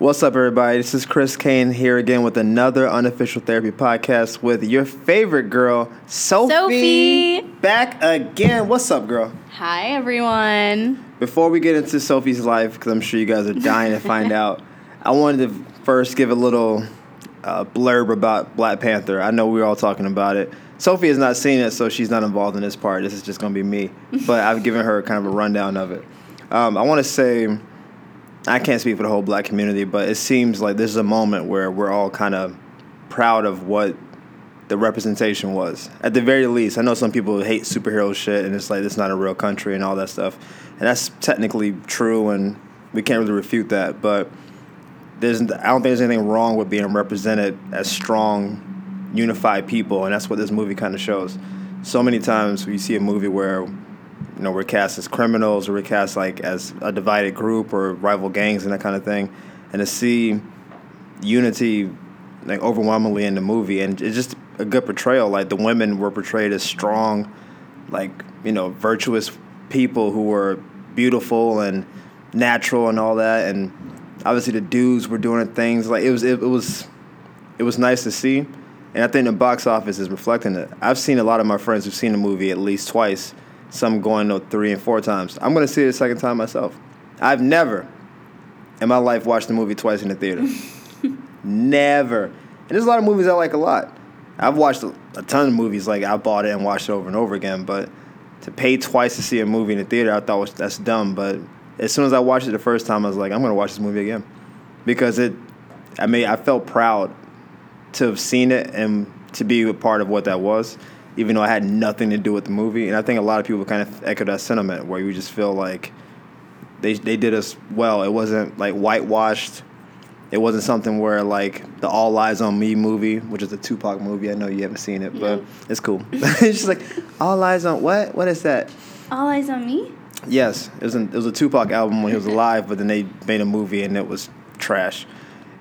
What's up, everybody? This is Chris Kane here again with another unofficial therapy podcast with your favorite girl, Sophie. Sophie. Back again. What's up, girl? Hi, everyone. Before we get into Sophie's life, because I'm sure you guys are dying to find out, I wanted to first give a little uh, blurb about Black Panther. I know we are all talking about it. Sophie has not seen it, so she's not involved in this part. This is just going to be me. But I've given her kind of a rundown of it. Um, I want to say I can't speak for the whole black community, but it seems like this is a moment where we're all kind of proud of what the representation was. At the very least, I know some people hate superhero shit and it's like it's not a real country and all that stuff. And that's technically true and we can't really refute that, but there's I don't think there's anything wrong with being represented as strong, unified people, and that's what this movie kind of shows. So many times we see a movie where you know, we're cast as criminals or we're cast like as a divided group or rival gangs and that kind of thing. And to see unity like overwhelmingly in the movie and it's just a good portrayal. Like the women were portrayed as strong, like, you know, virtuous people who were beautiful and natural and all that and obviously the dudes were doing things like it was it, it was it was nice to see. And I think the box office is reflecting it. I've seen a lot of my friends who've seen the movie at least twice some going three and four times. I'm going to see it a second time myself. I've never in my life watched the movie twice in the theater. never. And there's a lot of movies I like a lot. I've watched a, a ton of movies like I bought it and watched it over and over again, but to pay twice to see a movie in the theater, I thought was that's dumb. But as soon as I watched it the first time, I was like, I'm gonna watch this movie again because it. I mean, I felt proud to have seen it and to be a part of what that was even though I had nothing to do with the movie. And I think a lot of people kind of echo that sentiment where you just feel like they they did us well. It wasn't like whitewashed. It wasn't something where like the All Eyez on Me movie, which is a Tupac movie. I know you haven't seen it, but No. it's cool. it's just like All Eyez on what? What is that? All eyes on me. Yes, it was, an, it was a Tupac album when he was alive, but then they made a movie and it was trash.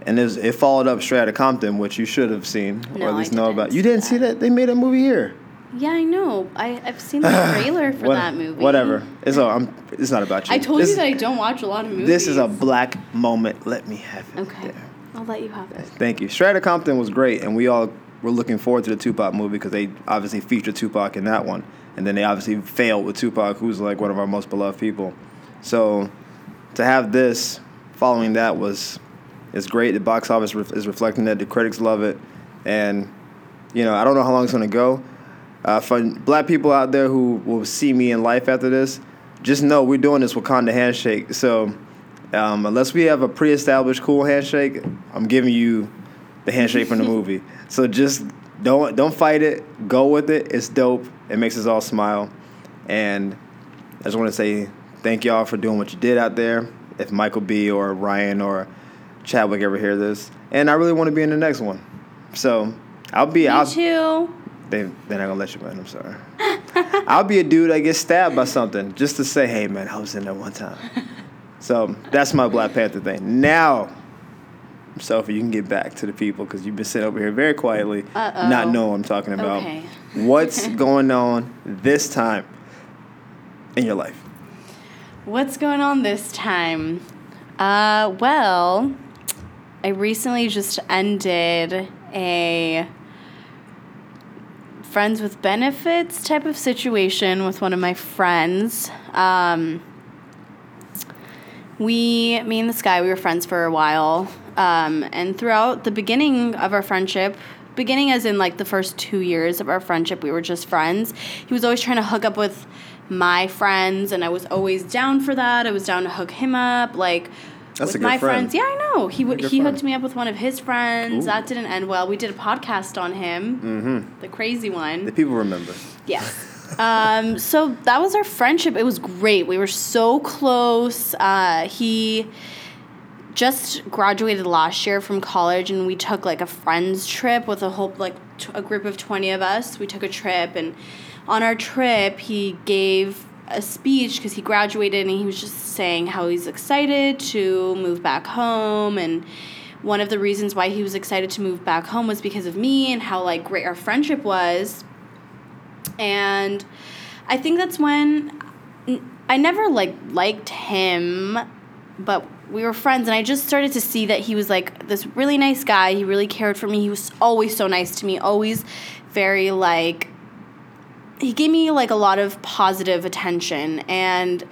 And it, was, it followed up Straight Outta Compton, which you should have seen or No, at I least know about. You didn't see that. They made a movie here. Yeah, I know. I, I've seen the trailer for What- that movie. Whatever. It's all. I'm. It's not about you. I told This- you that I don't watch a lot of movies. This is a black moment. Let me have it. Okay. there. I'll let you have it. Thank you. Straight Outta Compton was great, and we all were looking forward to the Tupac movie because they obviously featured Tupac in that one, and then they obviously failed with Tupac, who's like one of our most beloved people. So to have this following that was is great. The box office re- is reflecting that. The critics love it, and you know I don't know how long it's gonna go. Uh, for black people out there who will see me in life after this, just know we're doing this Wakanda handshake. So um, unless we have a pre-established cool handshake, I'm giving you the handshake from the movie. So just don't don't fight it. Go with it. It's dope. It makes us all smile. And I just want to say thank y'all for doing what you did out there. If Michael B or Ryan or Chadwick ever hear this, and I really want to be in the next one. So I'll be. Me I'll, too. they they're not gonna let you in. I'm sorry. I'll be a dude that gets stabbed by something just to say, hey man, I was in there one time. So that's my Black Panther thing. Now, Sophie, you can get back to the people because you've been sitting over here very quietly, Uh-oh. not knowing what I'm talking about. Okay. What's going on this time in your life? What's going on this time? Uh, well, I recently just ended a friends with benefits type of situation with one of my friends. Um, we, me and this guy, we were friends for a while. Um, and throughout the beginning of our friendship, beginning as in like the first two years of our friendship, we were just friends. He was always trying to hook up with my friends, and I was always down for that. I was down to hook him up, like That's a with good my friend. friends. Yeah, I know. He w- he friend. hooked me up with one of his friends. Ooh. That didn't end well. We did a podcast on him, Mm-hmm. the crazy one. The people remember. Yes. um, so that was our friendship. It was great. We were so close. Uh, he just graduated last year from college, and we took like a friends trip with a whole like t- a group of twenty of us. We took a trip, and on our trip, he gave a speech because he graduated, and he was just saying how he's excited to move back home and one of the reasons why he was excited to move back home was because of me and how like great our friendship was and I think that's when I never like liked him, but we were friends and I just started to see that he was like this really nice guy. He really cared for me. He was always so nice to me, always very like he gave me like a lot of positive attention and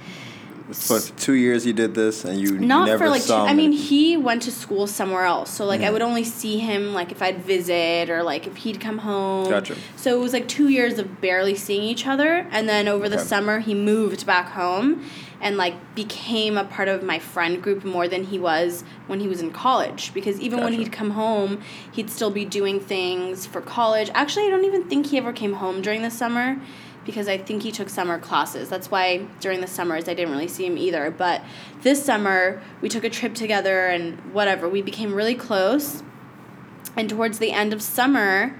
For two years you did this, and you not never for like two, I mean he went to school somewhere else. So like I Mhm. would only see him like if I'd visit or like if he'd come home. Gotcha. so it was like two years of barely seeing each other. And then over the Okay. summer he moved back home and like became a part of my friend group more than he was when he was in college. Because even when he'd come home he'd still be doing things for college. Actually I don't even think he ever came home during the summer because I think he took summer classes. That's why during the summers I didn't really see him either. But this summer we took a trip together and whatever. We became really close. And towards the end of summer,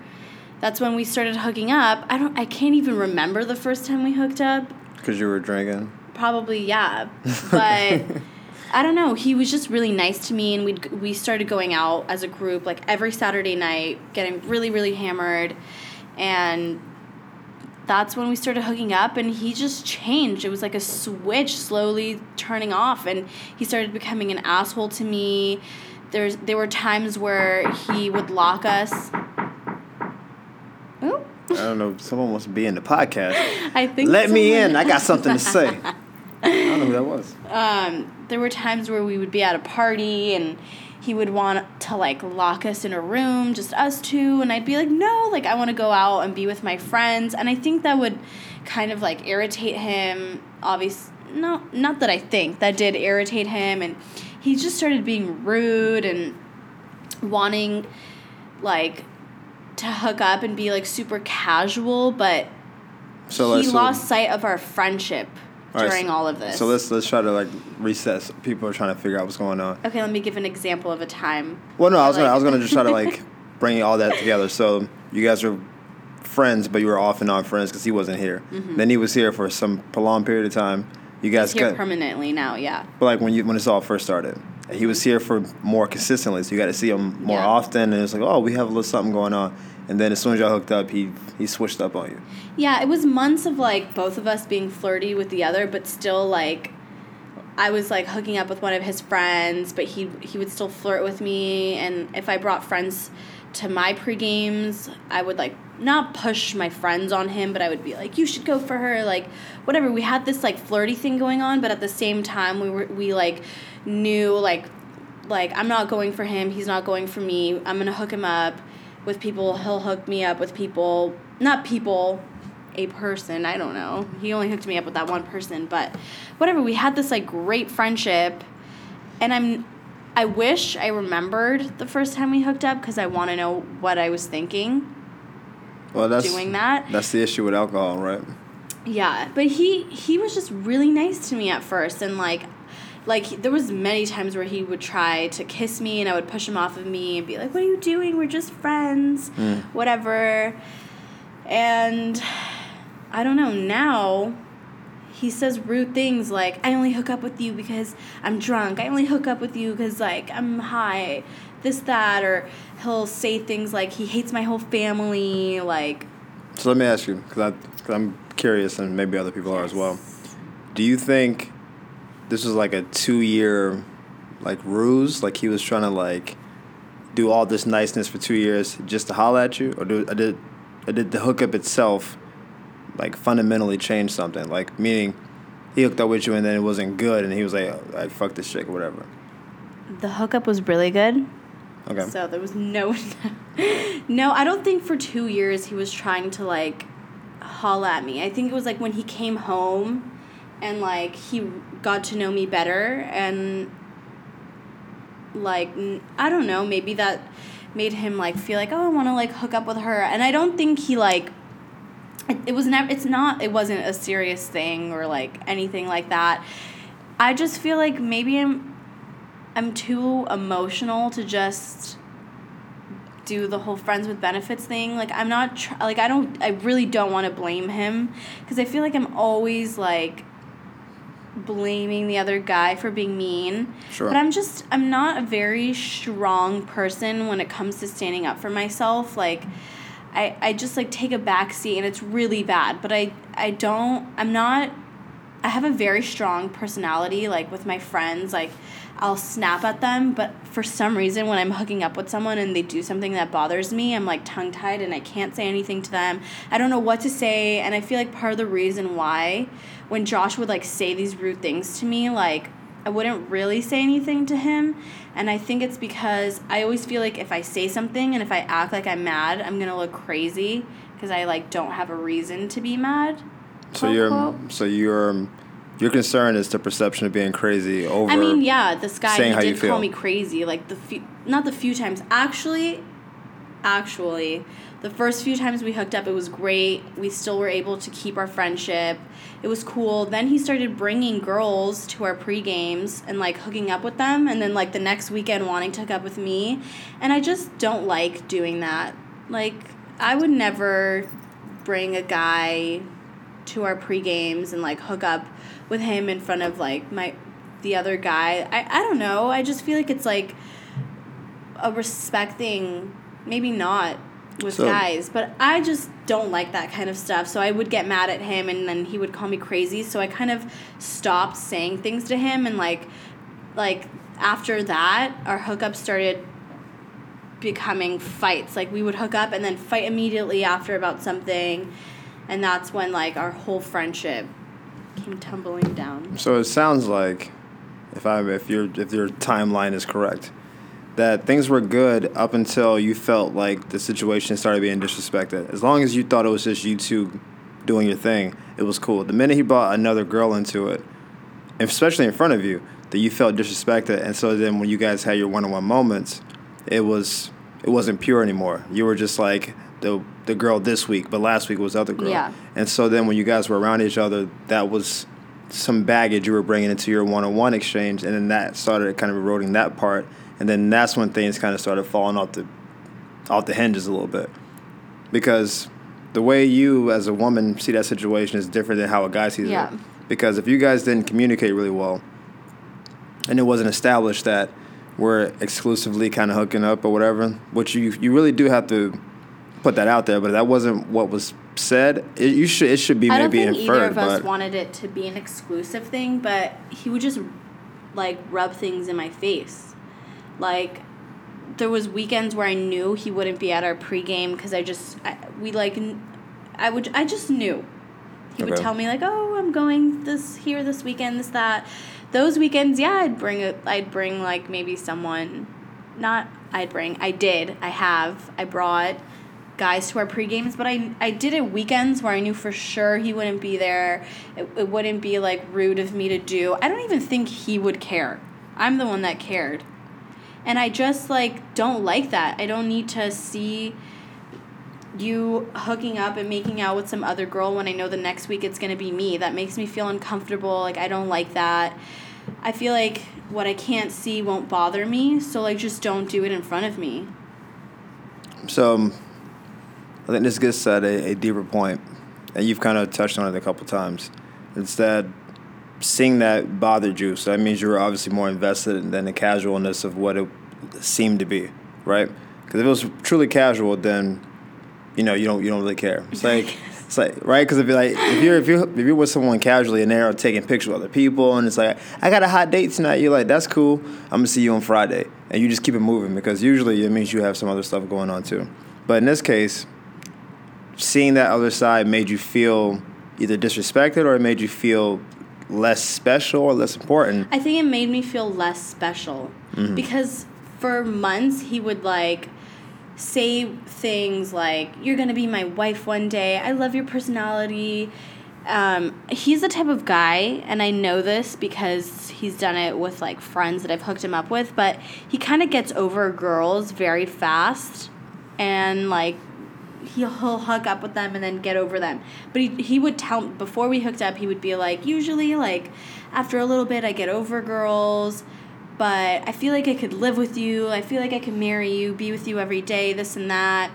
that's when we started hooking up. I don't I can't even remember the first time we hooked up. because you were drinking. Probably yeah. But I don't know. He was just really nice to me and we we started going out as a group like every Saturday night, getting really really hammered and that's when we started hooking up and he just changed it was like a switch slowly turning off and he started becoming an asshole to me there's there were times where he would lock us Ooh, I don't know. Someone wants to be in the podcast. I think Let me in. I got something to say. I don't know who that was. um, there were times where we would be at a party and he would want to like lock us in a room, just us two, and I'd be like, no, like I want to go out and be with my friends, and I think that would kind of like irritate him. Obviously, no, not that I think that did irritate him, and he just started being rude and wanting like to hook up and be like super casual, but So he let's lost sight of our friendship All right, during all of this. So let's let's try to like reset. People are trying to figure out what's going on. Okay, let me give an example of a time. Well, no, I was gonna I was gonna just try to like bring all that together. So you guys are friends, but you were off and on friends because he wasn't here. Then he was here for some prolonged period of time. You guys Mm-hmm. He's here got, permanently now, yeah. but like when you when this all first started, he was here for more consistently. So you got to see him more Yeah. often, and it's like, oh, we have a little something going on. And then as soon as y'all hooked up, he he switched up on you. Yeah, it was months of like both of us being flirty with the other, but still like I was like hooking up with one of his friends, but he he would still flirt with me and if I brought friends to my pre-games, I would like not push my friends on him, but I would be like, "You should go for her," like whatever. We had this like flirty thing going on, but at the same time, we were we like knew like like I'm not going for him, he's not going for me. I'm gonna hook him up with people. He'll hook me up with people, not people, a person. I don't know. He only hooked me up with that one person, but whatever. We had this like great friendship, and I'm. I wish I remembered the first time we hooked up because I want to know what I was thinking Well, that's doing that. that's the issue with alcohol, right? Yeah, but he he was just really nice to me at first, and like, like there was many times where he would try to kiss me, and I would push him off of me and be like, "What are you doing? We're just friends, Mm. whatever." And I don't know now. He says rude things like, "I only hook up with you because I'm drunk. I only hook up with you because like I'm high." This that, or he'll say things like he hates my whole family, like So let me ask you, because I'm curious, and maybe other people are as well. Do you think this was like a two-year, like ruse? Like he was trying to like do all this niceness for two years just to holler at you, or, did or did the hookup itself like fundamentally change something? Like meaning he hooked up with you and then it wasn't good, and he was like, like fuck this chick or whatever. the hookup was really good. Okay. So there was no, no. I don't think for two years he was trying to like, holla at me. I think it was like when he came home, and like he got to know me better, and like I don't know, maybe that made him like feel like oh I want to like hook up with her, and I don't think he like. It, it was never. It's not. It wasn't a serious thing or like anything like that. I just feel like maybe I'm I'm too emotional to just do the whole friends with benefits thing. Like I'm not tr- like I don't I really don't want to blame him because I feel like I'm always like blaming the other guy for being mean. Sure. But I'm just I'm not a very strong person when it comes to standing up for myself. Like I I just like take a back seat and it's really bad, but I I don't I'm not I have a very strong personality. Like with my friends, like I'll snap at them, but for some reason, when I'm hooking up with someone and they do something that bothers me, I'm like tongue tied and I can't say anything to them. I don't know what to say, and I feel like part of the reason why, when Josh would like say these rude things to me, like I wouldn't really say anything to him. And I think it's because I always feel like if I say something and if I act like I'm mad, I'm gonna look crazy because I like don't have a reason to be mad. So you're so you're your concern is the perception of being crazy over. I mean, yeah, this guy saying how he you did feel. call me crazy. Like the few, not the few times. Actually, actually, the first few times we hooked up, it was great. We still were able to keep our friendship. It was cool. Then he started bringing girls to our pre games and like hooking up with them, and then like the next weekend wanting to hook up with me, and I just don't like doing that. Like I would never bring a guy to our pre games and like hook up with him in front of like my the other guy. I, I don't know. I just feel like it's like a respecting maybe not with So- guys, but I just don't like that kind of stuff. So I would get mad at him and then he would call me crazy. So I kind of stopped saying things to him and like like after that our hookup started becoming fights. Like we would hook up and then fight immediately after about something and that's when like our whole friendship came tumbling down. So it sounds like, if I if your if your timeline is correct, that things were good up until you felt like the situation started being disrespected. As long as you thought it was just you two doing your thing, it was cool. The minute he brought another girl into it, especially in front of you, that you felt disrespected, and so then when you guys had your one-on-one moments, it was it wasn't pure anymore. You were just like the the girl this week, but last week was the other girl. Yeah. And so then when you guys were around each other, that was some baggage you were bringing into your one-on-one exchange, and then that started kind of eroding that part, and then that's when things kind of started falling off the off the hinges a little bit, because the way you as a woman see that situation is different than how a guy sees Yeah. it. Because if you guys didn't communicate really well, and it wasn't established that we're exclusively kind of hooking up or whatever, which you you really do have to put that out there, but that wasn't what was said. It, you should it should be I don't maybe think inferred, either of us wanted it to be an exclusive thing, but he would just like rub things in my face. Like there was weekends where I knew he wouldn't be at our pregame because I just I, we like I would I just knew. He would tell me like, "Oh, I'm going this here this weekend, this that." Those weekends, yeah, I'd bring a I'd bring like maybe someone not I'd bring. I did. I have. I brought guys to our pre games, but I I did it weekends where I knew for sure he wouldn't be there. It, it wouldn't be like rude of me to do. I don't even think he would care. I'm the one that cared. And I just like don't like that. I don't need to see you hooking up and making out with some other girl when I know the next week it's going to be me. That makes me feel uncomfortable. Like I don't like that. I feel like what I can't see won't bother me, so like just don't do it in front of me. So um, I think this gets at a, a deeper point, and you've kind of touched on it a couple times. It's that seeing that bothered you, so that means you were obviously more invested than the casualness of what it seemed to be, right? Because if it was truly casual, then you know you don't you don't really care. It's like it's like right because if you're like if you're if you if you're with someone casually and they're taking pictures of other people and it's like I got a hot date tonight, you're like that's cool. I'm gonna see you on Friday, and you just keep it moving because usually it means you have some other stuff going on too. But in this case, seeing that other side made you feel either disrespected or it made you feel less special or less important. I think it made me feel less special. Because for months he would like say things like you're gonna be my wife one day. I love your personality. Um, he's the type of guy and i know this because he's done it with like friends that i've hooked him up with but he kind of gets over girls very fast. And like he'll, he'll hook up with them and then get over them. But he, he would tell before we hooked up, he would be like, usually like after a little bit, I get over girls, but I feel like I could live with you. I feel like I could marry you, be with you every day, this and that.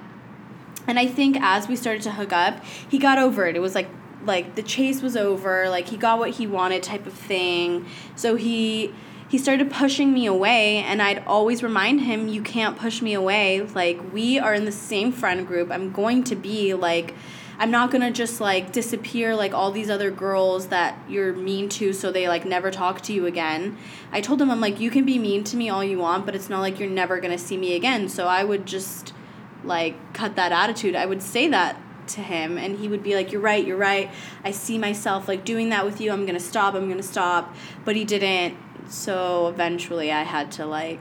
And I think as we started to hook up, he got over it. It was like like the chase was over, like he got what he wanted type of thing. So he he started pushing me away and I'd always remind him you can't push me away. Like we are in the same friend group. I'm going to be like I'm not gonna just like disappear like all these other girls that you're mean to so they like never talk to you again. I told him I'm like you can be mean to me all you want, but it's not like you're never gonna see me again. So I would just like cut that attitude. I would say that to him and he would be like you're right you're right i see myself like doing that with you i'm gonna stop i'm gonna stop but he didn't so eventually i had to like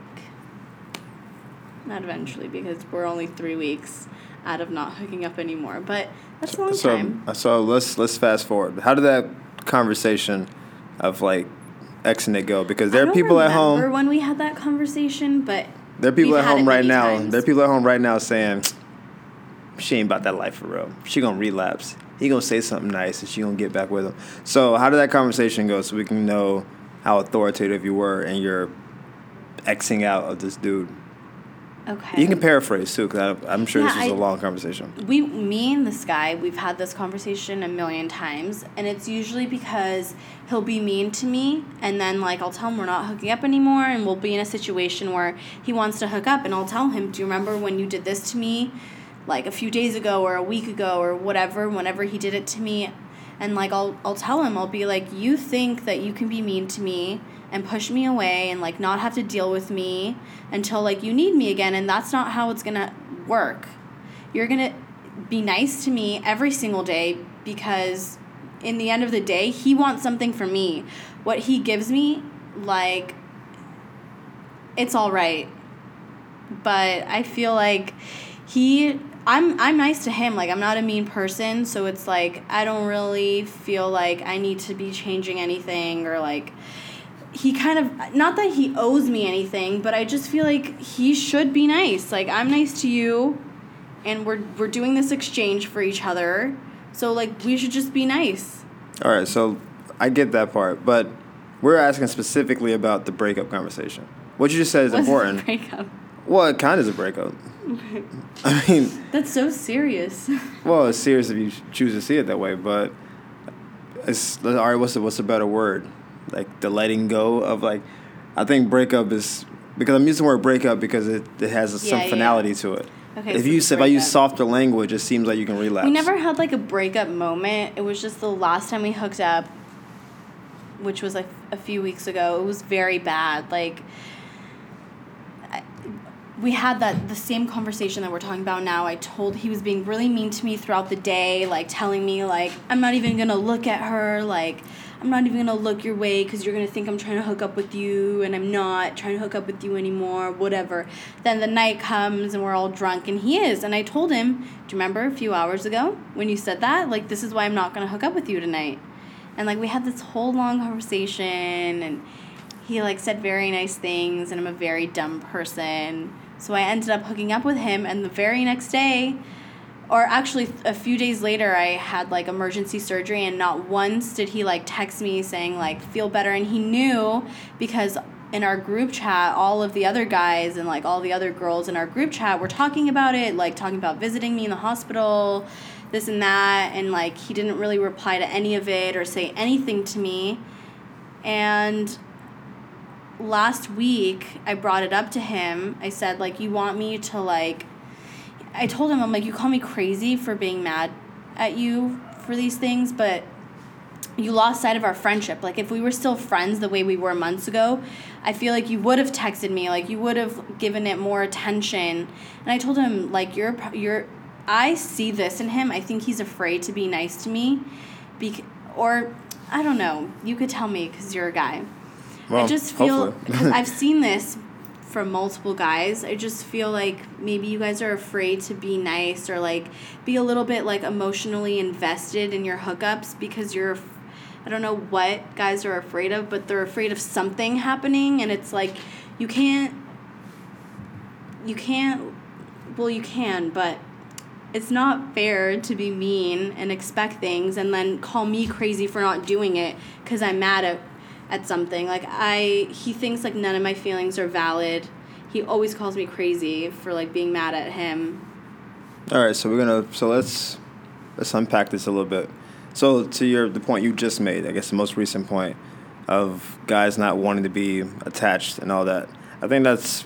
not eventually because we're only three weeks out of not hooking up anymore but that's a long so, time So let's let's fast forward. How did that conversation of like exing it go? Because there are people at remember home. when we had that conversation but There are people at home right now. times. There are people at home right now saying, "She ain't about that life for real. She gonna relapse. He gonna say something nice, and she gonna get back with him." So how did that conversation go? So we can know how authoritative you were and your xing out of this dude. okay You can paraphrase too, because I'm sure this was a long conversation. we me and this guy we've had this conversation a million times and it's usually because he'll be mean to me and then like i'll tell him we're not hooking up anymore and we'll be in a situation where he wants to hook up and i'll tell him do you remember when you did this to me like a few days ago or a week ago or whatever whenever he did it to me and like I'll I'll tell him I'll be like you think that you can be mean to me and push me away and like not have to deal with me until like you need me again and that's not how it's going to work. You're going to be nice to me every single day because in the end of the day he wants something from me. What he gives me like it's all right. But I feel like he I'm I'm nice to him. Like I'm not a mean person, so it's like I don't really feel like I need to be changing anything or like he kind of not that he owes me anything, but I just feel like he should be nice. Like I'm nice to you and we're we're doing this exchange for each other. So like we should just be nice. All right, so I get that part, but we're asking specifically about the breakup conversation. What you just said is What's important. breakup? Well, it kind of is a breakup. I mean, That's so serious. well, it's serious if you choose to see it that way, but it's all right. What's the what's a better word? Like the letting go of like, I think breakup is because I'm using the word breakup because it, it has some Yeah, yeah. finality to it. Okay, if so you if I use softer language, it seems like you can relapse. We never had like a breakup moment. It was just the last time we hooked up, which was like a few weeks ago. It was very bad. Like, we had that the same conversation that we're talking about now. I told he was being really mean to me throughout the day, like telling me like I'm not even gonna look at her, like I'm not even gonna look your way because you're gonna think I'm trying to hook up with you, and I'm not trying to hook up with you anymore. Whatever. Then the night comes and we're all drunk, and he is. And I told him, Do you remember a few hours ago when you said that? Like this is why I'm not gonna hook up with you tonight. And like we had this whole long conversation, and he like said very nice things, and I'm a very dumb person. So I ended up hooking up with him, and the very next day, or actually a few days later i had like emergency surgery and not once did he like text me saying like feel better and he knew because in our group chat all of the other guys and like all the other girls in our group chat were talking about it like talking about visiting me in the hospital this and that and like he didn't really reply to any of it or say anything to me. And last week i brought it up to him i said like you want me to like I told him, I'm like, you call me crazy for being mad at you for these things, but you lost sight of our friendship. Like, if we were still friends the way we were months ago, I feel like you would have texted me, like, you would have given it more attention. And I told him, like, you're, you're, I see this in him. I think he's afraid to be nice to me. Bec- or, I don't know. You could tell me because you're a guy. I just feel, because I've seen this from multiple guys. I just feel like maybe you guys are afraid to be nice or like be a little bit like emotionally invested in your hookups because you're I don't know what guys are afraid of, but they're afraid of something happening and it's like you can't you can't well you can, but it's not fair to be mean and expect things and then call me crazy for not doing it cuz I'm mad at at something. Like I he thinks like none of my feelings are valid. He always calls me crazy for like being mad at him. All right, so we're gonna so let's let's unpack this a little bit. So to your the point you just made, I guess the most recent point of guys not wanting to be attached and all that. I think that's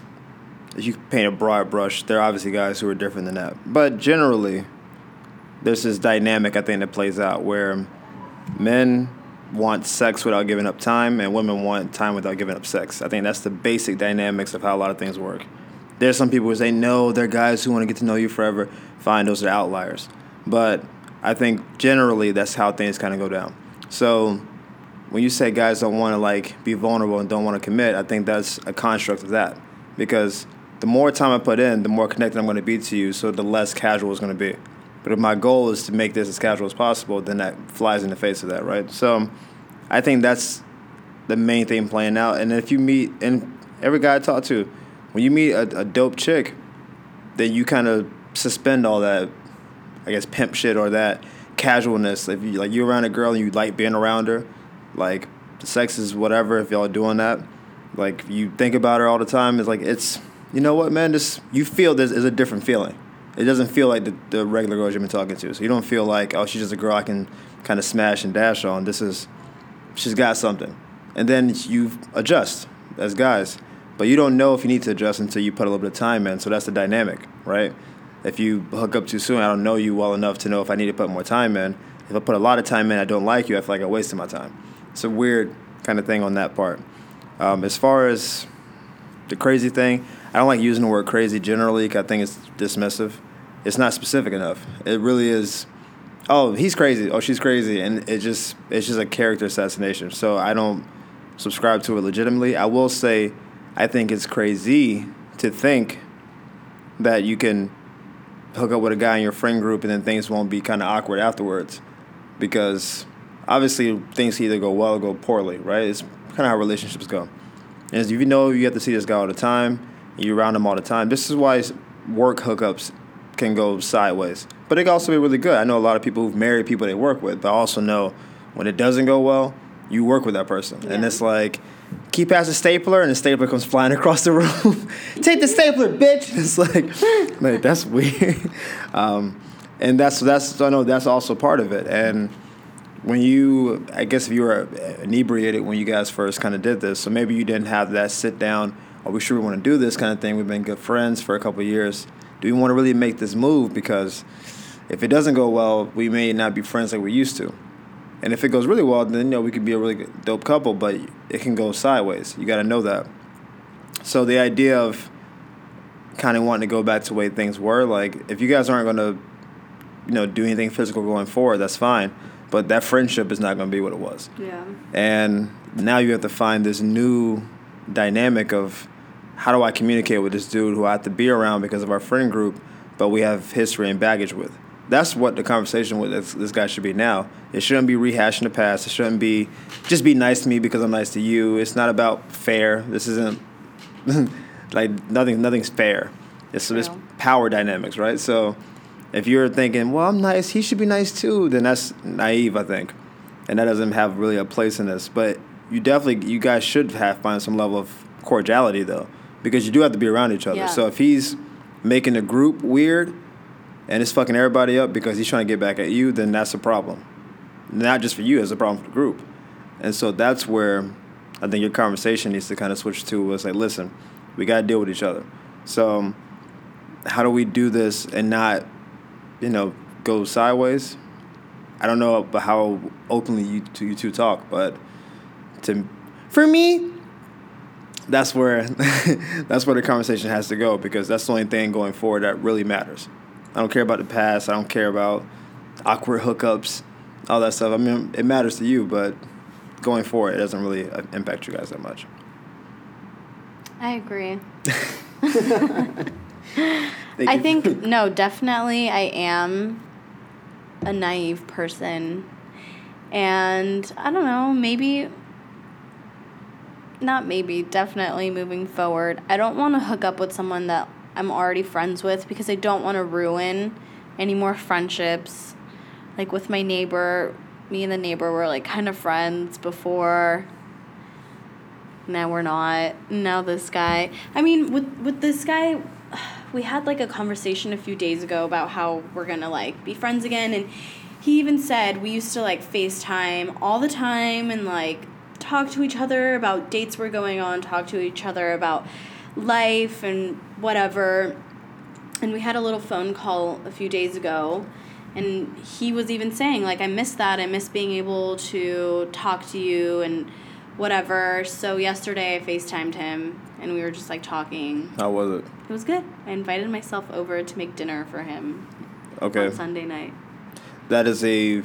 if you paint a broad brush, there are obviously guys who are different than that. But generally, there's this dynamic I think that plays out where men want sex without giving up time, and women want time without giving up sex. I think that's the basic dynamics of how a lot of things work. There's some people who say no, they're guys who want to get to know you forever. Fine, those are outliers. But I think generally that's how things kind of go down. So when you say guys don't want to like be vulnerable and don't want to commit, I think that's a construct of that because the more time I put in, the more connected I'm going to be to you, so the less casual it's going to be. But if my goal is to make this as casual as possible, then that flies in the face of that, right? So I think that's the main thing playing out. And if you meet, and every guy I talk to, when you meet a, a dope chick, then you kind of suspend all that, I guess, pimp shit or that casualness. If you like you're around a girl and you like being around her, like sex is whatever. If y'all doing that, like you think about her all the time, it's like it's you know what, man. This you feel this is a different feeling it doesn't feel like the, the regular girls you've been talking to. So you don't feel like, oh, she's just a girl I can kind of smash and dash on. This is, she's got something. And then you adjust as guys. But you don't know if you need to adjust until you put a little bit of time in. So that's the dynamic, right? If you hook up too soon, I don't know you well enough to know if I need to put more time in. If I put a lot of time in, I don't like you, I feel like I wasted my time. It's a weird kind of thing on that part. Um, as far as the crazy thing, I don't like using the word crazy generally because I think it's dismissive. It's not specific enough. It really is. Oh, he's crazy. Oh, she's crazy, and it just it's just a character assassination. So I don't subscribe to it legitimately. I will say, I think it's crazy to think that you can hook up with a guy in your friend group and then things won't be kind of awkward afterwards, because obviously things either go well or go poorly, right? It's kind of how relationships go. And as you know, you have to see this guy all the time you around them all the time. This is why work hookups can go sideways. But it can also be really good. I know a lot of people who've married people they work with, but I also know when it doesn't go well, you work with that person. Yeah. And it's like, keep past the stapler, and the stapler comes flying across the room. Take the stapler, bitch! It's like, like that's weird. Um, and that's that's I know that's also part of it. And when you, I guess if you were inebriated when you guys first kind of did this, so maybe you didn't have that sit down are we sure we want to do this kind of thing? We've been good friends for a couple years. Do we want to really make this move? Because if it doesn't go well, we may not be friends like we used to. And if it goes really well, then you know we could be a really dope couple, but it can go sideways. You got to know that. So the idea of kind of wanting to go back to the way things were, like if you guys aren't going to, you know, do anything physical going forward, that's fine. But that friendship is not going to be what it was. Yeah. And now you have to find this new dynamic of how do I communicate with this dude who I have to be around because of our friend group, but we have history and baggage with? That's what the conversation with this, this guy should be now. It shouldn't be rehashing the past. It shouldn't be just be nice to me because I'm nice to you. It's not about fair. This isn't like nothing. Nothing's fair. It's just power dynamics, right? So if you're thinking, well, I'm nice, he should be nice too, then that's naive, I think, and that doesn't have really a place in this. But you definitely, you guys should have find some level of cordiality though because you do have to be around each other. Yeah. So if he's making the group weird and it's fucking everybody up because he's trying to get back at you, then that's a problem. Not just for you, it's a problem for the group. And so that's where I think your conversation needs to kind of switch to was like, listen, we got to deal with each other. So um, how do we do this and not, you know, go sideways? I don't know about how openly you two, you two talk, but to for me, that's where that's where the conversation has to go because that's the only thing going forward that really matters. I don't care about the past. I don't care about awkward hookups, all that stuff. I mean, it matters to you, but going forward, it doesn't really uh, impact you guys that much. I agree. I think no, definitely I am a naive person. And I don't know, maybe not maybe, definitely moving forward, I don't want to hook up with someone that I'm already friends with because I don't want to ruin any more friendships. Like with my neighbor, me and the neighbor were like kind of friends before. Now we're not. Now this guy. I mean, with with this guy, we had like a conversation a few days ago about how we're gonna like be friends again, and he even said we used to like FaceTime all the time and like talk to each other about dates we're going on, talk to each other about life and whatever. And we had a little phone call a few days ago, And he was even saying, like, I miss that. I miss being able to talk to you and whatever. So yesterday I FaceTimed him and we were just like talking. How was it? It was good. I invited myself over to make dinner for him Okay. on Sunday night. That is a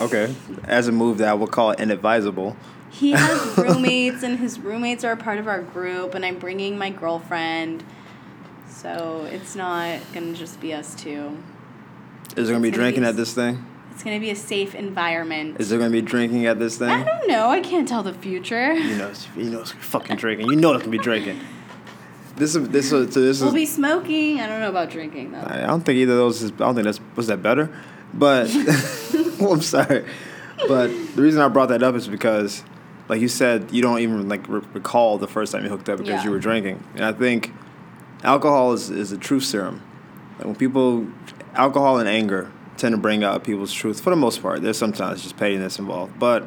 okay. As a move that I would call inadvisable. He has roommates, and his roommates are a part of our group, and I'm bringing my girlfriend. So it's not gonna just be us two. Is there gonna be drinking be- at this thing? It's gonna be a safe environment. Is there gonna be drinking at this thing? I don't know. I can't tell the future. You know, it's, you know, it's fucking drinking. You know, it's gonna be drinking. This is this is so this is. We'll be smoking. I don't know about drinking though. I don't think either of those is. I don't think that's was that better, but well, I'm sorry, but the reason I brought that up is because, like you said, you don't even like re- recall the first time you hooked up because Yeah. you were drinking, and I think alcohol is is a truth serum. Like when people, alcohol and anger tend to bring out people's truth for the most part. There's sometimes just pettiness involved, but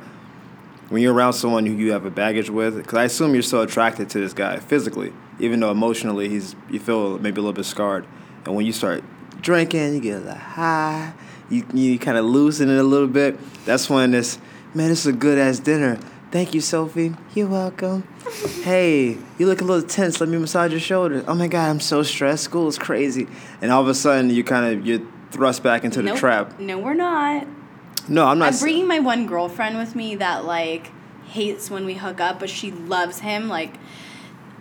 when you're around someone who you have a baggage with, because I assume you're so attracted to this guy physically, even though emotionally he's you feel maybe a little bit scarred, and when you start drinking, you get a little high, you you kind of loosen it a little bit. That's when this man, this is a good ass dinner. Thank you, Sophie. You're welcome. hey, you look a little tense. Let me massage your shoulder. Oh my God, I'm so stressed. School is crazy. And all of a sudden, you kind of you're thrust back into the Nope. trap. No, we're not. No, I'm not. I'm bringing my one girlfriend with me that like hates when we hook up, but she loves him. Like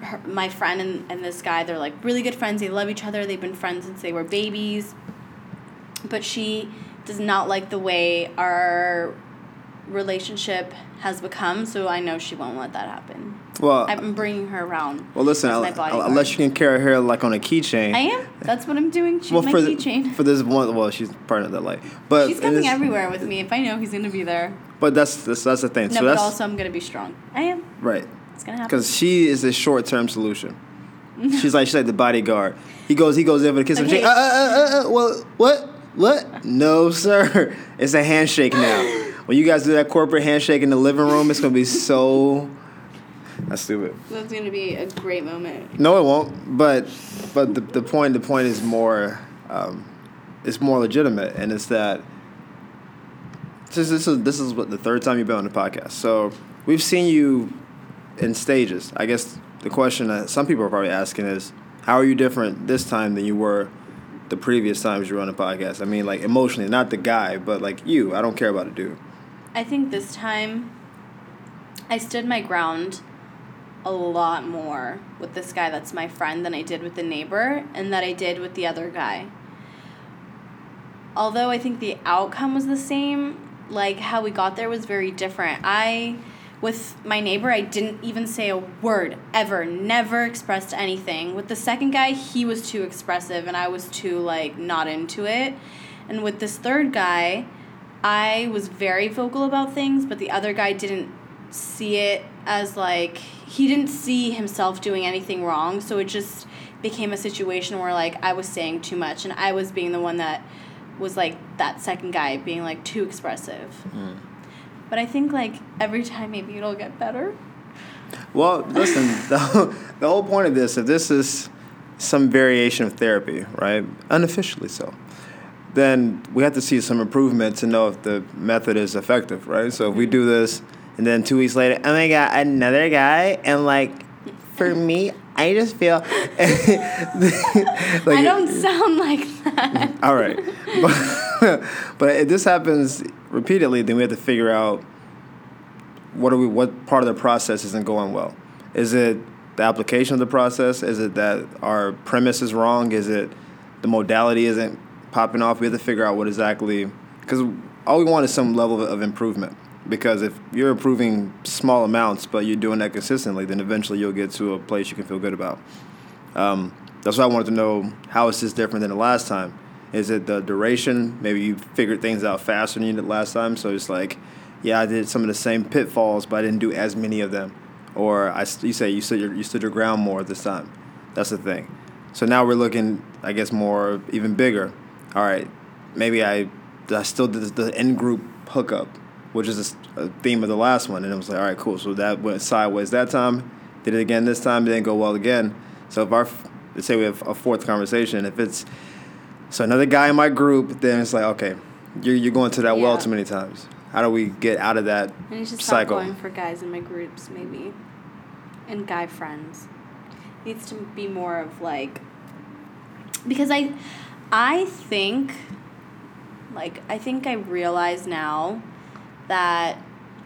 her, my friend and, and this guy, they're like really good friends. They love each other. They've been friends since they were babies. But she does not like the way our relationship has become. So I know she won't let that happen. well, I'm bringing her around. well, listen. as my I'll- unless you can carry her like on a keychain. I am. That's what I'm doing. She's well, my for keychain. for this one, well, she's part of that light, but She's coming everywhere with me if I know he's gonna be there. But that's that's, that's the thing. No, so but that's also I'm gonna be strong. I am. right It's gonna happen. because she is a short term solution. she's like she's like the bodyguard. He goes he goes in for the kiss. and Okay. shake. Uh, uh, uh, uh, well, what what? No, sir. It's a handshake now. When you guys do that corporate handshake in the living room, it's gonna be so. That's stupid. That's gonna be a great moment. No, it won't. But but the, the point the point is more um, it's more legitimate, and it's that this, this is this is what the third time you've been on the podcast. So we've seen you in stages. I guess the question that some people are probably asking is, how are you different this time than you were the previous times you were on the podcast? I mean, like emotionally, not the guy, but like you. I don't care about a dude. I think this time I stood my ground a lot more with this guy that's my friend than I did with the neighbor and that I did with the other guy. Although I think the outcome was the same, like how we got there was very different. I with my neighbor, I didn't even say a word ever, never expressed anything. With the second guy, he was too expressive and I was too like not into it. And with this third guy, I was very vocal about things, but the other guy didn't see it as like he didn't see himself doing anything wrong, so it just became a situation where like I was saying too much and I was being the one that was like that second guy being like too expressive. Hmm. But I think like every time maybe it'll get better. Well, listen, the, the whole point of this, if this is some variation of therapy, right, unofficially so, then we have to see some improvement to know if the method is effective, right? So if we do this and then two weeks later, oh my God, another guy, and like, for me, I just feel. like, I don't sound like that. all right. But, but if this happens repeatedly, then we have to figure out what are we what part of the process isn't going well. Is it the application of the process? Is it that our premise is wrong? Is it the modality isn't popping off? We have to figure out what exactly because all we want is some level of improvement. Because if you're improving small amounts, but you're doing that consistently, then eventually you'll get to a place you can feel good about. Um, that's why I wanted to know how is this different than the last time? Is it the duration? Maybe you figured things out faster than you did last time, so it's like, yeah, I did some of the same pitfalls, but I didn't do as many of them. Or I, you say you stood your, you stood your ground more this time. That's the thing. So now we're looking, I guess, more even bigger. All right, maybe I I still did the in group hookup, which is a theme of the last one, and it was like, all right, cool. So that went sideways that time. Did it again this time. Didn't go well again. So if our let's say we have a fourth conversation, if it's So another guy in my group, then it's like, okay, you're you're going to that well too many times. How do we get out of that I need to stop cycle? going for guys in my groups, maybe, and guy friends. It Needs to be more of like, because I, I think, like I think I realize now that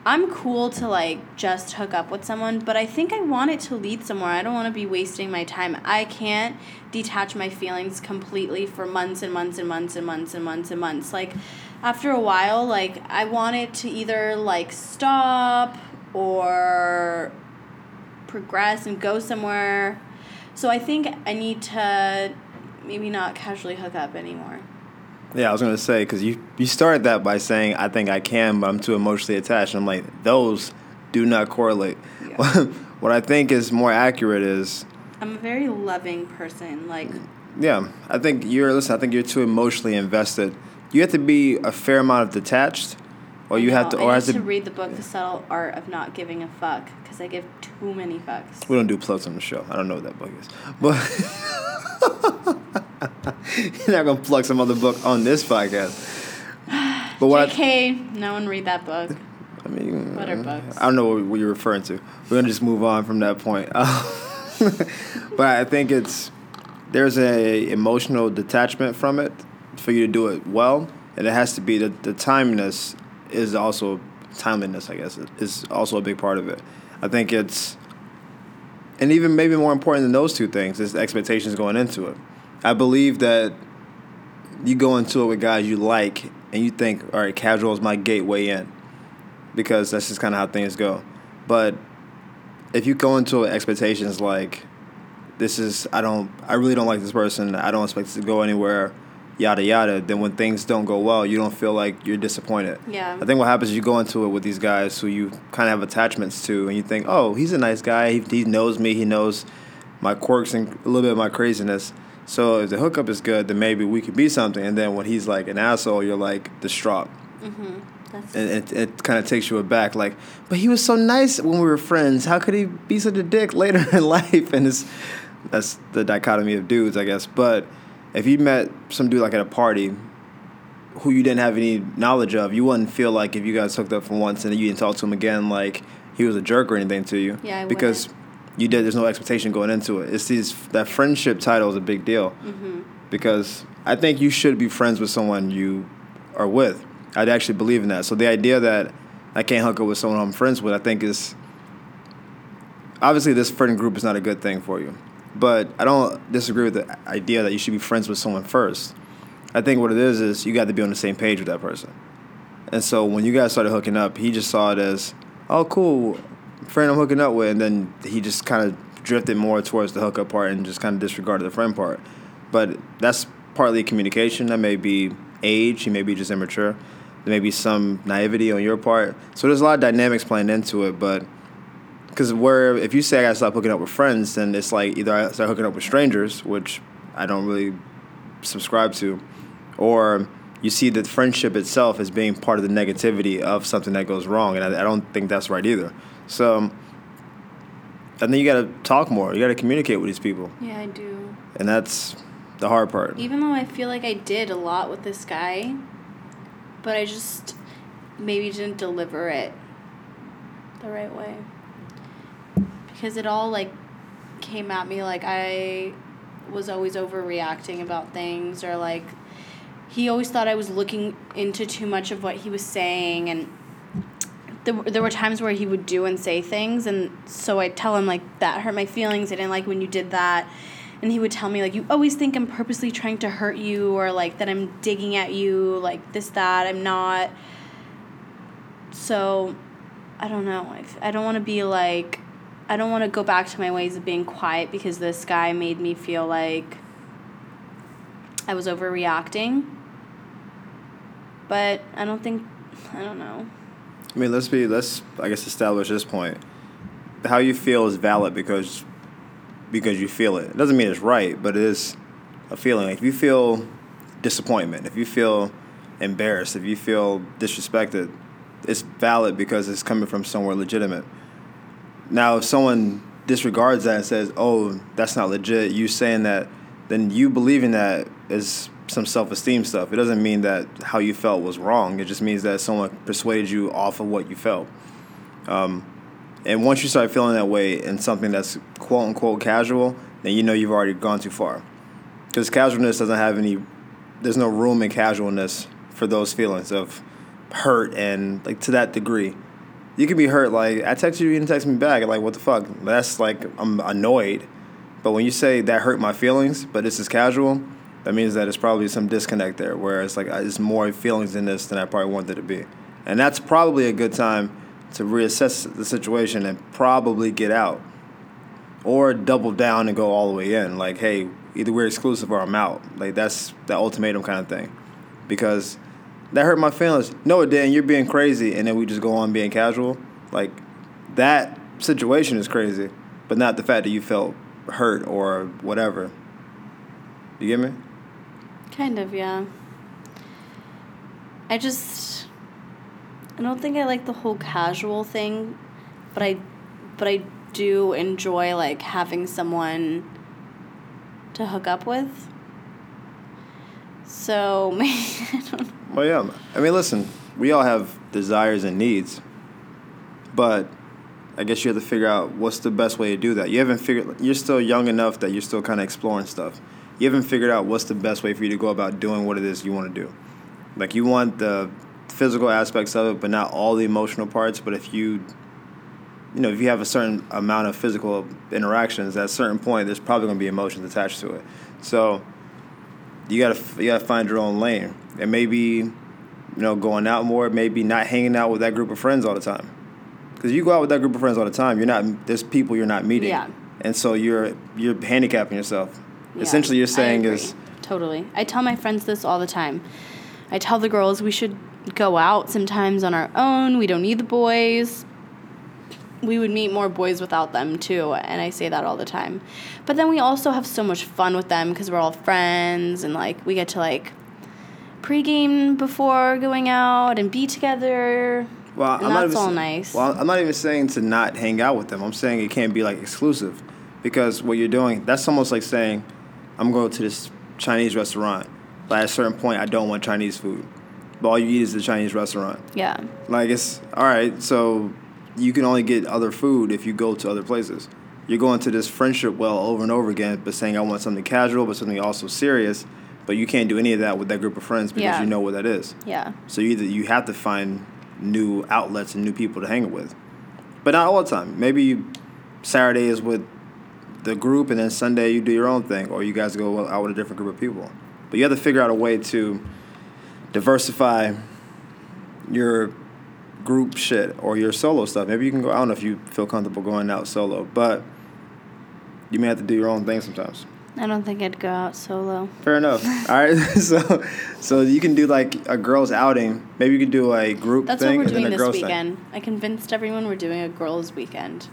I'm cool to like just hook up with someone, but I think I want it to lead somewhere. I don't want to be wasting my time. I can't detach my feelings completely for months and months and months and months and months and months. Like after a while, like I want it to either like stop or progress and go somewhere. So I think I need to maybe not casually hook up anymore. Yeah, I was gonna say because you you started that by saying I think I can, but I'm too emotionally attached. I'm like those do not correlate. Yeah. what I think is more accurate is I'm a very loving person. Like yeah. I think you're listen. I think you're too emotionally invested. You have to be a fair amount of detached, or you have to, or I need to. to read the book, The Subtle Art of Not Giving a Fuck, because I give too many fucks. we don't do plugs on the show. I don't know what that book is, but you're not gonna plug some other book on this podcast. But what JK, no one read that book. I mean, What are uh, books? I don't know what, what you're referring to. We're gonna just move on from that point. but I think it's there's a emotional detachment from it for you to do it well, and it has to be the the timeliness is also timeliness. I guess is also a big part of it. I think it's and even maybe more important than those two things is the expectations going into it. I believe that you go into it with guys you like and you think, all right, casual is my gateway in because that's just kind of how things go. But if you go into it expectations like, this is, I don't, I really don't like this person, I don't expect it to go anywhere, yada yada, then when things don't go well, you don't feel like you're disappointed. Yeah. I think what happens is you go into it with these guys who you kind of have attachments to, and you think, oh, he's a nice guy. He, he knows me. He knows my quirks and a little bit of my craziness. So if the hookup is good, then maybe we could be something. And then when he's like an asshole, you're like distraught, mm-hmm. That's and it, it kind of takes you aback. Like, but he was so nice when we were friends. How could he be such a dick later in life? And it's that's the dichotomy of dudes, I guess. But if you met some dude like at a party who you didn't have any knowledge of, you wouldn't feel like if you guys hooked up for once and then you didn't talk to him again, like he was a jerk or anything to you. Yeah, I because you did. There's no expectation going into it. It's these that friendship title is a big deal Mm-hmm. because I think you should be friends with someone you are with. I'd actually believe in that. So the idea that I can't hook up with someone I'm friends with, I think is obviously this friend group is not a good thing for you. But I don't disagree with the idea that you should be friends with someone first. I think what it is is you got to be on the same page with that person. And so when you guys started hooking up, he just saw it as, oh, cool, friend I'm hooking up with, and then he just kind of drifted more towards the hookup part and just kind of disregarded the friend part. But that's partly communication. That may be age. He may be just immature. There may be some naivety on your part. So there's a lot of dynamics playing into it. But because where if you say I gotta stop hooking up with friends, then it's like either I start hooking up with strangers, which I don't really subscribe to, or you see that friendship itself as being part of the negativity of something that goes wrong, and I, I don't think that's right either. So I think you got to talk more. You got to communicate with these people, yeah, I do. and that's the hard part. Even though I feel like I did a lot with this guy, but I just maybe didn't deliver it the right way. Because it all like came at me like I was always overreacting about things or like he always thought I was looking into too much of what he was saying and there, there were times where he would do and say things and so I'd tell him like that hurt my feelings. I didn't like when you did that. And he would tell me like you always think I'm purposely trying to hurt you or like that I'm digging at you like this that. I'm not. So I don't know. I, I don't want to be like I don't want to go back to my ways of being quiet because this guy made me feel like I was overreacting. But I don't think I don't know I mean, let's be let's I guess establish this point. How you feel is valid because because you feel it. It doesn't mean it's right, but it is a feeling. If you feel disappointment, if you feel embarrassed, if you feel disrespected, it's valid because it's coming from somewhere legitimate. Now, if someone disregards that and says, "Oh, that's not legit," you saying that then you believing that is some self esteem stuff. It doesn't mean that how you felt was wrong. It just means that someone persuaded you off of what you felt. Um, and once you start feeling that way in something that's quote unquote casual, then you know you've already gone too far. Because casualness doesn't have any, there's no room in casualness for those feelings of hurt and like to that degree. You can be hurt like I text you, you didn't text me back. Like what the fuck? That's like I'm annoyed. But when you say that hurt my feelings, but this is casual, that means that it's probably some disconnect there. Where it's like uh, it's more feelings in this than I probably wanted to be, and that's probably a good time to reassess the situation and probably get out, or double down and go all the way in. Like, hey, either we're exclusive or I'm out. Like that's the ultimatum kind of thing, because that hurt my feelings. No, it didn't. You're being crazy, and then we just go on being casual. Like that situation is crazy, but not the fact that you felt hurt or whatever. You get me? Kind of, yeah. I just I don't think I like the whole casual thing, but I but I do enjoy like having someone to hook up with. So maybe I don't know. Well, yeah. I mean, listen, we all have desires and needs, but I guess you have to figure out what's the best way to do that. You haven't figured. You're still young enough that you're still kind of exploring stuff. You haven't figured out what's the best way for you to go about doing what it is you want to do. Like you want the physical aspects of it, but not all the emotional parts. But if you, you know, if you have a certain amount of physical interactions, at a certain point, there's probably going to be emotions attached to it. So you gotta you gotta find your own lane, and maybe, you know, going out more, maybe not hanging out with that group of friends all the time, because you go out with that group of friends all the time, you're not there's people you're not meeting, Yeah. and so you're you're handicapping yourself. Yeah, Essentially, you're saying is totally. I tell my friends this all the time. I tell the girls we should go out sometimes on our own. We don't need the boys. We would meet more boys without them too, and I say that all the time. But then we also have so much fun with them because we're all friends and like we get to like pregame before going out and be together. Well, And I'm not that's even all nice. Well, I'm not even saying to not hang out with them. I'm saying it can't be like exclusive, because what you're doing that's almost like saying, I'm going to this Chinese restaurant, but at a certain point I don't want Chinese food, but all you eat is the Chinese restaurant. Yeah. Like it's all right. So you can only get other food if you go to other places. You're going to this friendship well over and over again, but saying I want something casual, but something also serious. But you can't do any of that with that group of friends because Yeah. you know what that is. Yeah. So either you have to find new outlets and new people to hang with, but not all the time. Maybe Saturday is with the group, and then Sunday you do your own thing, or you guys go out with a different group of people. But you have to figure out a way to diversify your group shit or your solo stuff. Maybe you can go. I don't know if you feel comfortable going out solo, but you may have to do your own thing sometimes. I don't think I'd go out solo. Fair enough. All right, so so you can do like a girls' outing. Maybe you could do a group That's thing what we're doing this weekend. I convinced everyone we're doing a girls' weekend.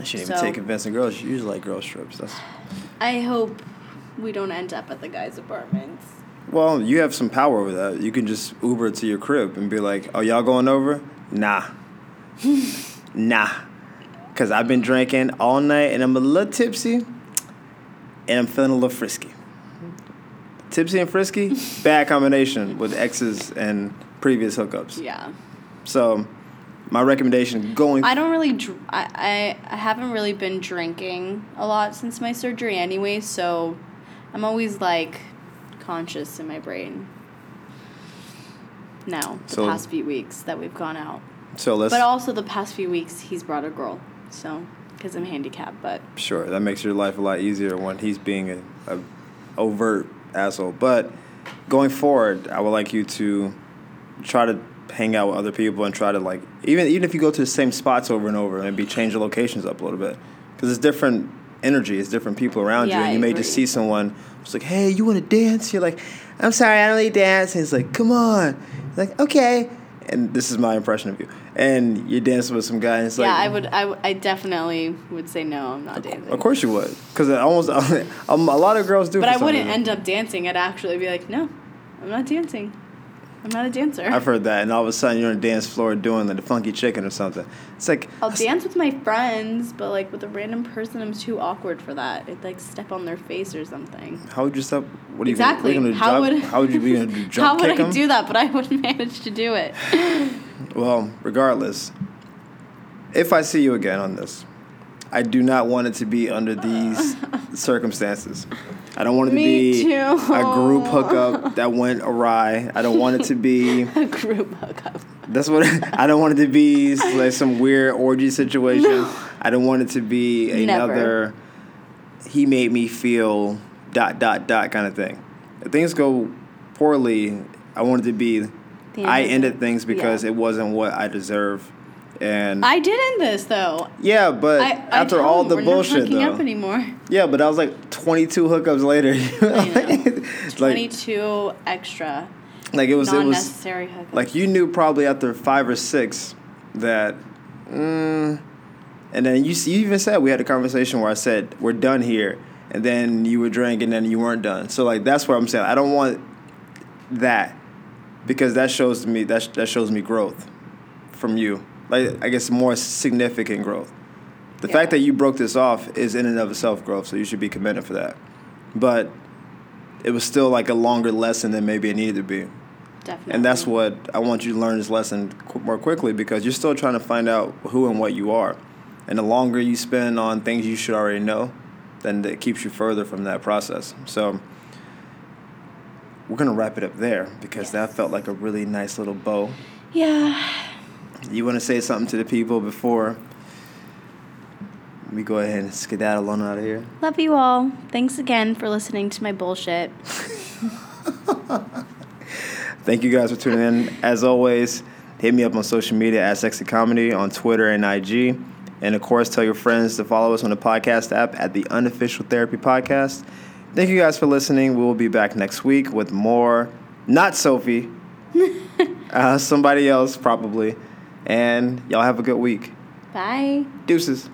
I shouldn't even So- take convincing girls. You usually like girls' trips. That's I hope we don't end up at the guys' apartments. well, you have some power over that. You can just Uber to your crib and be like, "Oh, y'all going over?" Nah, nah, because I've been drinking all night and I'm a little tipsy, and I'm feeling a little frisky. Tipsy and frisky, bad combination with exes and previous hookups. Yeah. So, my recommendation going. I don't really. Dr- I, I I haven't really been drinking a lot since my surgery anyway, so I'm always like conscious in my brain. Now the So- past few weeks that we've gone out, so let's. but also the past few weeks he's brought a girl, so because I'm handicapped. But Sure, that makes your life a lot easier when he's being a, a overt asshole. But going forward, I would like you to try to hang out with other people and try to like even even if you go to the same spots over and over, maybe change the locations up a little bit because it's different energy, it's different people around Yeah, you, and I you may just see someone who's like, "Hey, you want to dance?" You're like, "I'm sorry, I don't really dance." And he's like, "Come on," You're like, "Okay." And this is my impression of you. And you're dancing with some guy, and it's like, yeah, I would. I, w- I definitely would say no. I'm not dancing. Of course you would, because almost a lot of girls do. But I wouldn't reason. end up dancing. I'd actually be like, no, I'm not dancing. I'm not a dancer. I've heard that, and all of a sudden you're on the dance floor doing like the funky chicken or something. It's like I'll dance with my friends, but like with a random person, I'm too awkward for that. I'd like step on their face or something. How would you step? What are you Exactly. Gonna, you How would- how would you be gonna do? Jump How would I 'em? do that? But I wouldn't manage to do it. Well, regardless, if I see you again on this, I do not want it to be under these circumstances. I don't want it to Me be too. a group hookup that went awry. I don't want it to be. a group hookup. That's what I don't want it to be. Like some weird orgy situation. I don't want it to be Never. another. He made me feel dot dot dot kind of thing. If things go poorly, I want it to be. The I ended things because Yeah. it wasn't what I deserve, and I did end this though. yeah, but I, I after all the we're bullshit not though, up anymore. yeah, but I was like 22 hookups later. Like, 22 extra like it was it was hookups. like you knew probably after five or six that, mm, and then you you even said we had a conversation where I said we're done here, and then you were drinking and then you weren't done. So like that's what I'm saying. I don't want that because that shows me that that shows me growth from you. Like I guess more significant growth. The fact that you broke this off is in and of itself growth, so you should be commended for that. But it was still like a longer lesson than maybe it needed to be. Definitely. And that's what I want you to learn this lesson qu- more quickly because you're still trying to find out who and what you are. And the longer you spend on things you should already know, then it keeps you further from that process. So we're going to wrap it up there because that felt like a really nice little bow. Yeah. You want to say something to the people before we go ahead and skedaddle on out of here? Love you all. Thanks again for listening to my bullshit. Thank you guys for tuning in. As always, hit me up on social media at Sexy Comedy on Twitter and IG. And of course, tell your friends to follow us on the podcast app at the Unofficial Therapy Podcast. Thank you guys for listening. We will be back next week with more, not Sophie, uh, somebody else probably. And y'all have a good week. Bye. Deuces.